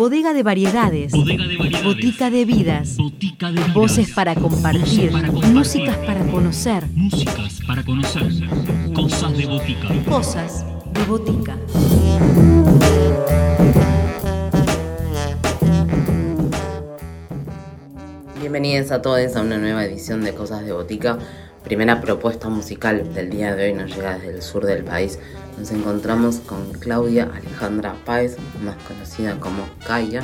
Bodega de variedades. Botica de vidas. Voces para compartir. Músicas para conocer. Músicas para conocer. Cosas de botica. Cosas de botica. Bienvenidos a todos a una nueva edición de Cosas de Botica. Primera propuesta musical del día de hoy nos llega desde el sur del país. Nos encontramos con Claudia Alejandra Páez, más conocida como Kaya.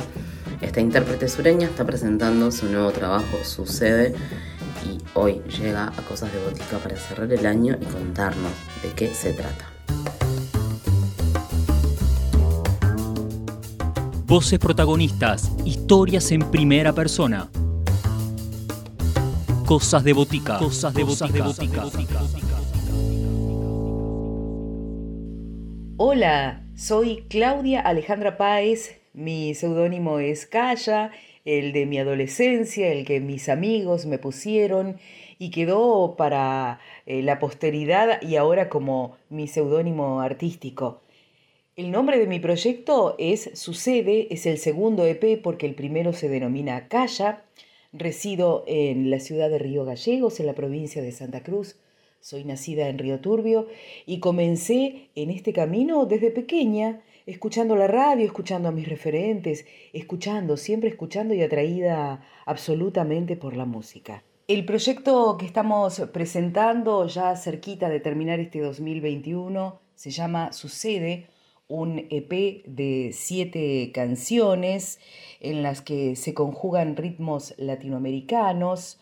Esta intérprete sureña está presentando su nuevo trabajo, Sucede, y hoy llega a Cosas de Botica para cerrar el año y contarnos de qué se trata. Voces protagonistas, historias en primera persona. Cosas de botica. Cosas de botica. Hola, soy Claudia Alejandra Páez. Mi seudónimo es Calla, el de mi adolescencia, el que mis amigos me pusieron y quedó para eh, la posteridad y ahora como mi seudónimo artístico. El nombre de mi proyecto es Sucede, es el segundo EP porque el primero se denomina Calla. Resido en la ciudad de Río Gallegos, en la provincia de Santa Cruz. Soy nacida en Río Turbio y comencé en este camino desde pequeña, escuchando la radio, escuchando a mis referentes, escuchando, siempre escuchando y atraída absolutamente por la música. El proyecto que estamos presentando ya cerquita de terminar este 2021 se llama Sucede, un EP de siete canciones en las que se conjugan ritmos latinoamericanos.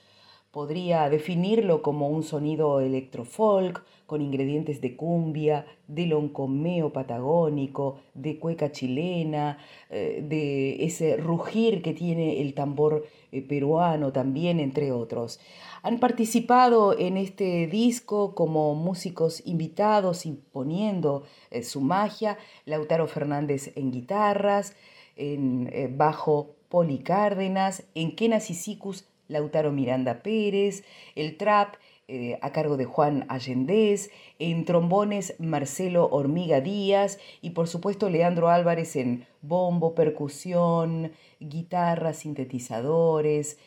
Podría definirlo como un sonido electrofolk con ingredientes de cumbia, de loncomeo patagónico, de cueca chilena, eh, de ese rugir que tiene el tambor eh, peruano también, entre otros. Han participado en este disco como músicos invitados imponiendo eh, su magia, Lautaro Fernández en guitarras, en bajo Poli Cárdenas, en Kenas Sicus Lautaro Miranda Pérez, el trap eh, a cargo de Juan Allendés, en trombones Marcelo Hormiga Díaz y por supuesto Leandro Álvarez en bombo, percusión, guitarras, sintetizadores,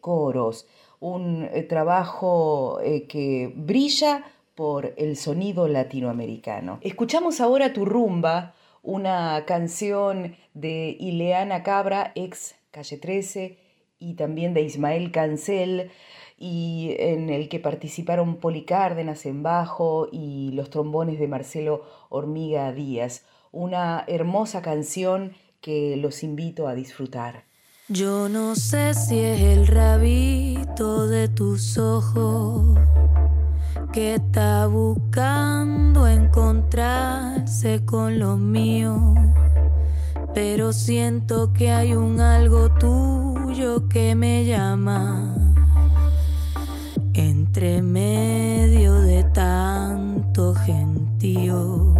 coros un eh, trabajo eh, que brilla por el sonido latinoamericano. Escuchamos ahora Tu Rumba, una canción de Ileana Cabra, ex Calle 13, y también de Ismael Cancel, y en el que participaron Poli Cárdenas en bajo y los trombones de Marcelo Hormiga Díaz. Una hermosa canción que los invito a disfrutar. Yo no sé si es el rabito de tus ojos que está buscando encontrarse con lo mío, pero siento que hay un algo tuyo que me llama entre medio de tanto gentío.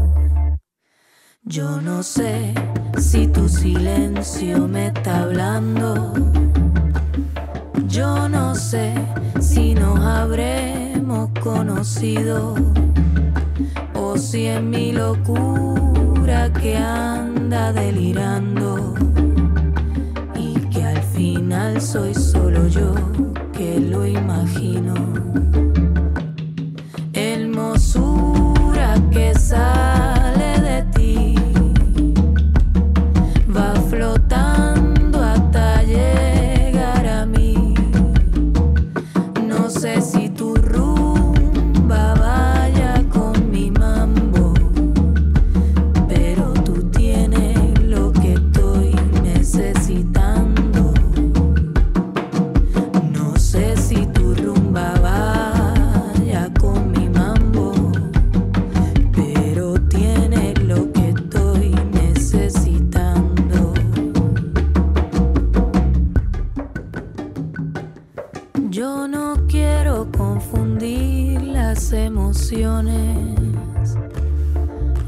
Yo no sé si tu silencio me está hablando. Yo no sé si nos habremos conocido o si es mi locura que anda delirando y que al final soy solo yo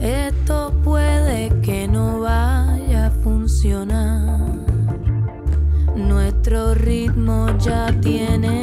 Esto puede que no vaya a funcionar. Nuestro ritmo ya tiene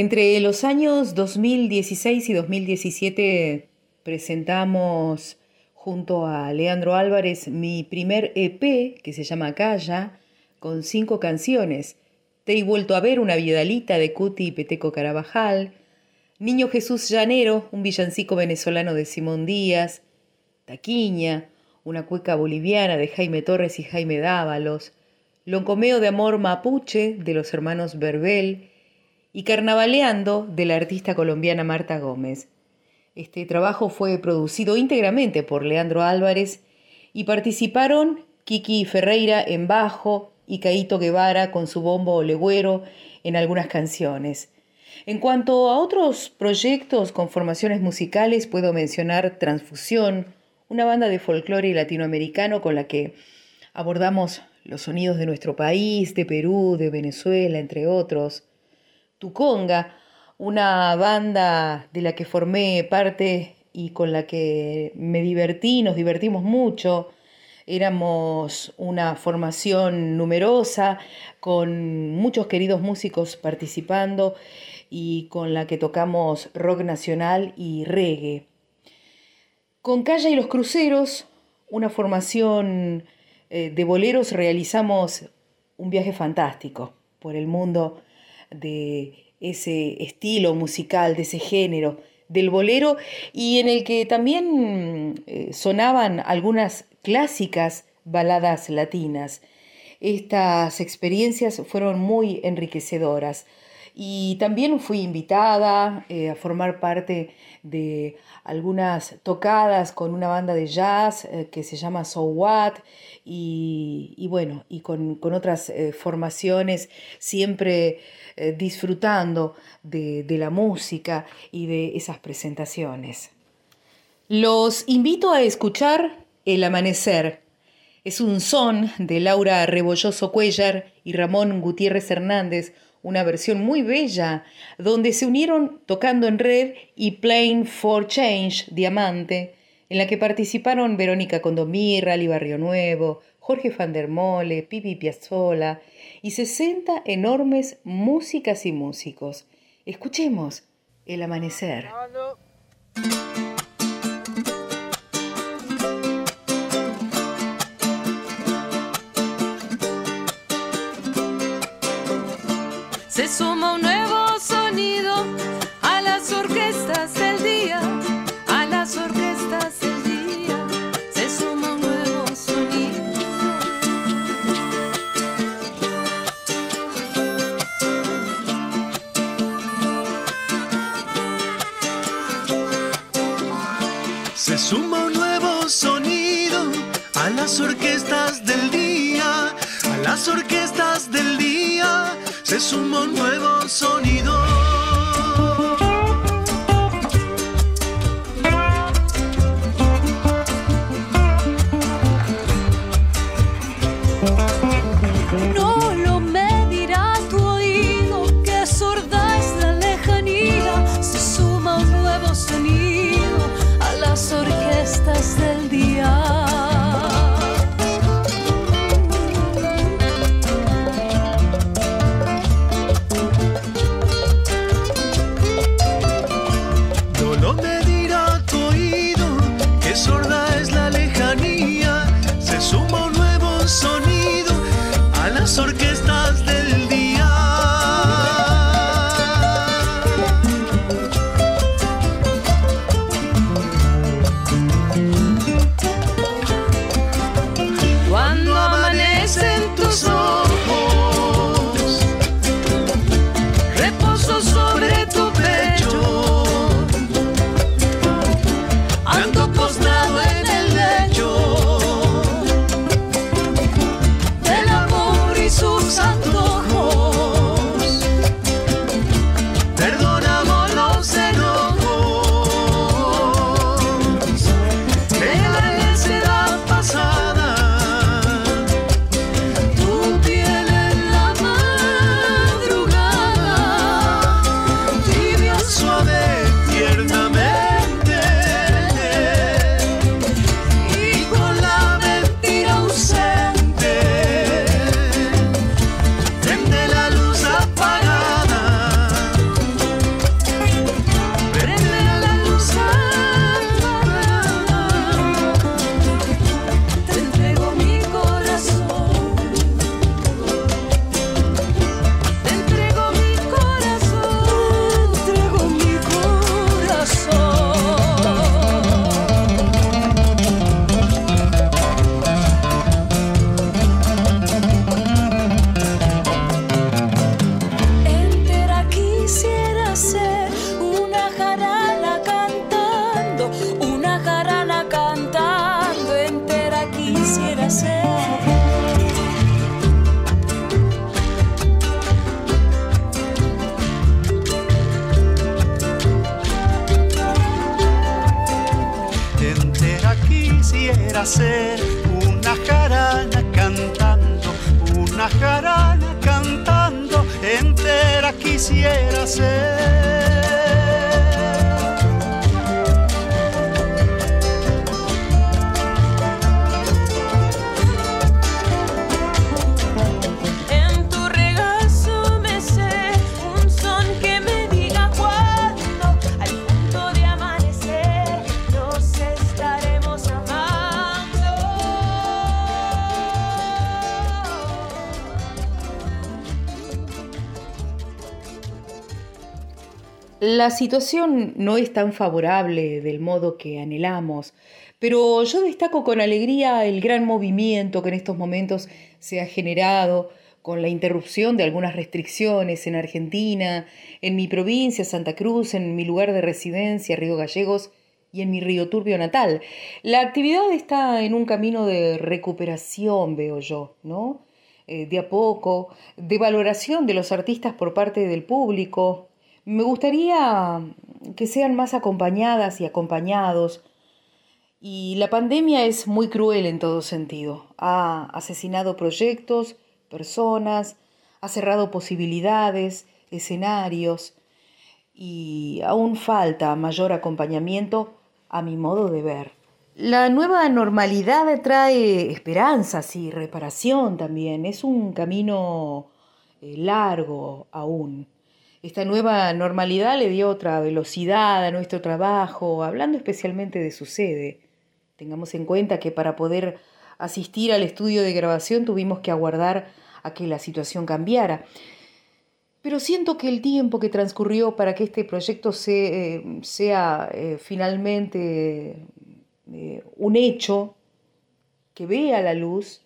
Entre los años 2016 y 2017 presentamos junto a Leandro Álvarez mi primer EP que se llama Calla, con cinco canciones. Te he vuelto a ver una viedalita de Cuti y Peteco Carabajal, Niño Jesús Llanero, un villancico venezolano de Simón Díaz, Taquiña, una cueca boliviana de Jaime Torres y Jaime Dávalos, Loncomeo de Amor Mapuche de los hermanos Verbel y Carnavaleando de la artista colombiana Marta Gómez. Este trabajo fue producido íntegramente por Leandro Álvarez y participaron Kiki Ferreira en bajo y Caito Guevara con su bombo legüero en algunas canciones. En cuanto a otros proyectos con formaciones musicales, puedo mencionar Transfusión, una banda de folclore latinoamericano con la que abordamos los sonidos de nuestro país, de Perú, de Venezuela, entre otros. Tuconga, una banda de la que formé parte y con la que me divertí, nos divertimos mucho. Éramos una formación numerosa, con muchos queridos músicos participando y con la que tocamos rock nacional y reggae. Con Calla y los Cruceros, una formación eh, de boleros, realizamos un viaje fantástico por el mundo de ese estilo musical, de ese género del bolero y en el que también eh, sonaban algunas clásicas baladas latinas. Estas experiencias fueron muy enriquecedoras y también fui invitada eh, a formar parte de algunas tocadas con una banda de jazz eh, que se llama So What y, bueno, y con, otras formaciones siempre eh, disfrutando de, de la música y de esas presentaciones. Los invito a escuchar El Amanecer. Es un son de Laura Rebolloso Cuellar y Ramón Gutiérrez Hernández, una versión muy bella, donde se unieron tocando en red y Playing for Change, Diamante, en la que participaron Verónica Condomí, Rally Barrio Nuevo, Jorge van der Mole, Pipi Piazzola y 60 enormes músicas y músicos. Escuchemos el amanecer. Se suma La situación no es tan favorable del modo que anhelamos, pero yo destaco con alegría el gran movimiento que en estos momentos se ha generado con la interrupción de algunas restricciones en Argentina, en mi provincia, Santa Cruz, en mi lugar de residencia, Río Gallegos, y en mi río turbio natal. La actividad está en un camino de recuperación, veo yo, ¿no? Eh, de a poco, de valoración de los artistas por parte del público, me gustaría que sean más acompañadas y acompañados. Y la pandemia es muy cruel en todo sentido. Ha asesinado proyectos, personas, ha cerrado posibilidades, escenarios y aún falta mayor acompañamiento a mi modo de ver. La nueva normalidad trae esperanzas y reparación también. Es un camino eh, largo aún. Esta nueva normalidad le dio otra velocidad a nuestro trabajo, hablando especialmente de su sede. Tengamos en cuenta que para poder asistir al estudio de grabación tuvimos que aguardar a que la situación cambiara. Pero siento que el tiempo que transcurrió para que este proyecto eh, sea eh, finalmente eh, un hecho que vea la luz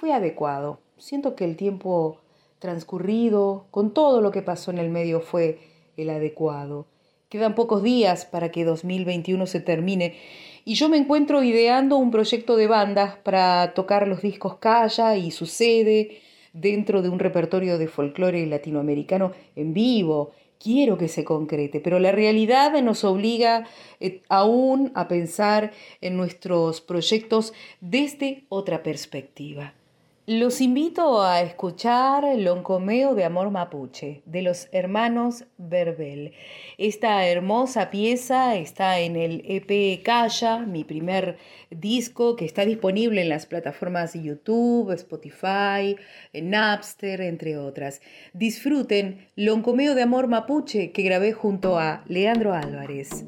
fue adecuado. Siento que el tiempo transcurrido, con todo lo que pasó en el medio, fue el adecuado. Quedan pocos días para que 2021 se termine y yo me encuentro ideando un proyecto de bandas para tocar los discos Calla y Sucede dentro de un repertorio de folclore latinoamericano en vivo. Quiero que se concrete, pero la realidad nos obliga eh, aún a pensar en nuestros proyectos desde otra perspectiva. Los invito a escuchar Loncomeo de Amor Mapuche de los hermanos Verbel. Esta hermosa pieza está en el EP Calla, mi primer disco que está disponible en las plataformas YouTube, Spotify, Napster, entre otras. Disfruten Loncomeo de Amor Mapuche que grabé junto a Leandro Álvarez.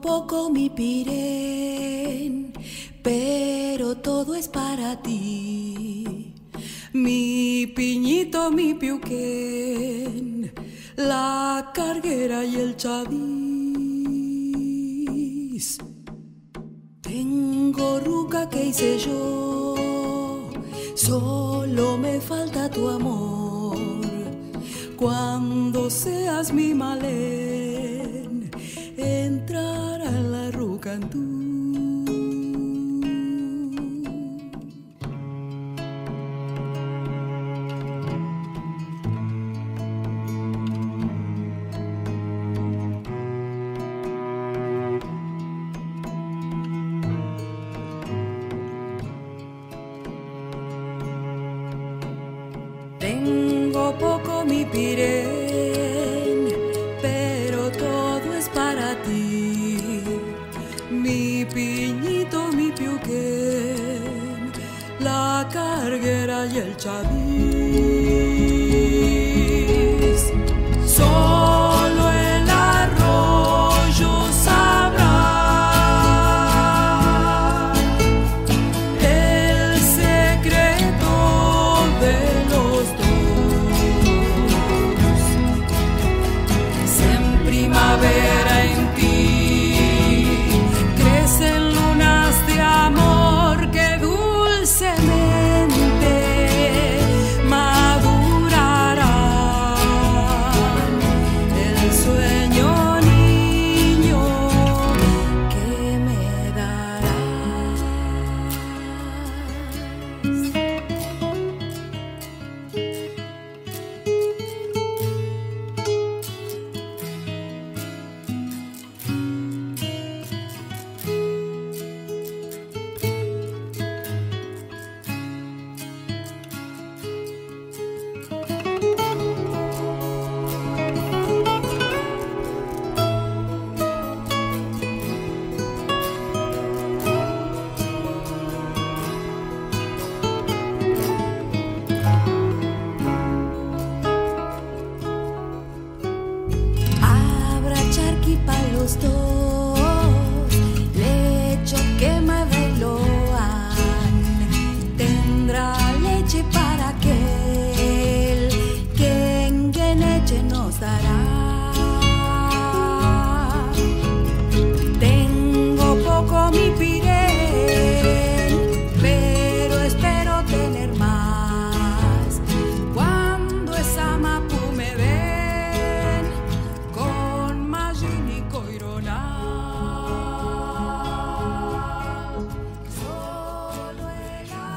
Poco mi pirén, pero todo es para ti. Mi piñito, mi piuquén, la carguera y el chavis. Tengo ruca que hice yo, solo me falta tu amor. Cuando seas mi malén, Tengo poco mi pirén, y el chavis.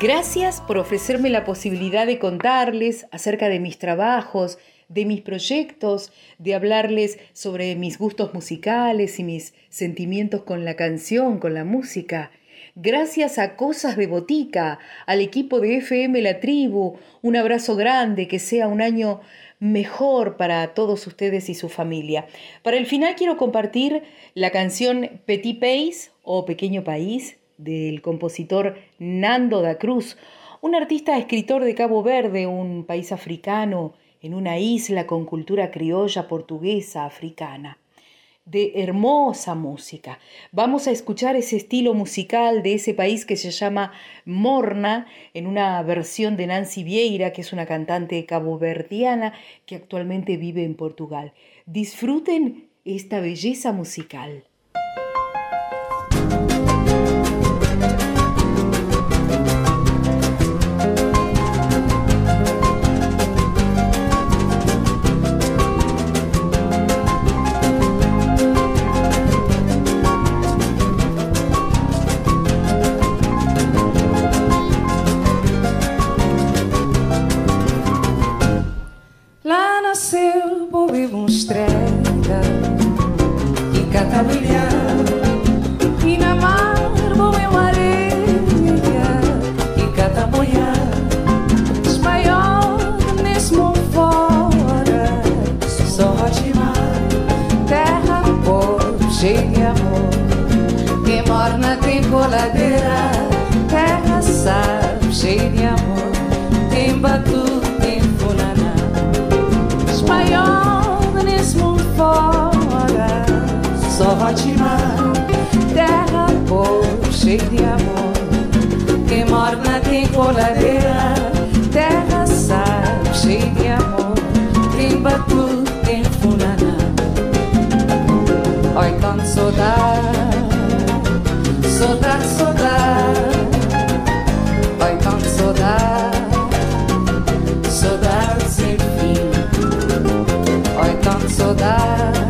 Gracias por ofrecerme la posibilidad de contarles acerca de mis trabajos, de mis proyectos, de hablarles sobre mis gustos musicales y mis sentimientos con la canción, con la música. Gracias a Cosas de Botica, al equipo de FM La Tribu, un abrazo grande, que sea un año mejor para todos ustedes y su familia. Para el final quiero compartir la canción Petit Pays o Pequeño País del compositor Nando da Cruz, un artista escritor de Cabo Verde, un país africano, en una isla con cultura criolla portuguesa africana. De hermosa música. Vamos a escuchar ese estilo musical de ese país que se llama Morna, en una versión de Nancy Vieira, que es una cantante caboverdiana que actualmente vive en Portugal. Disfruten esta belleza musical. Ladeira, terra sabe, cheia de amor. Tem batu, tem funaná. Espanhol nesse mundo fora, só Rotimar, terra povo, cheia de amor. Quem morna tem coladeira, terra sabe, cheia de amor. saudade.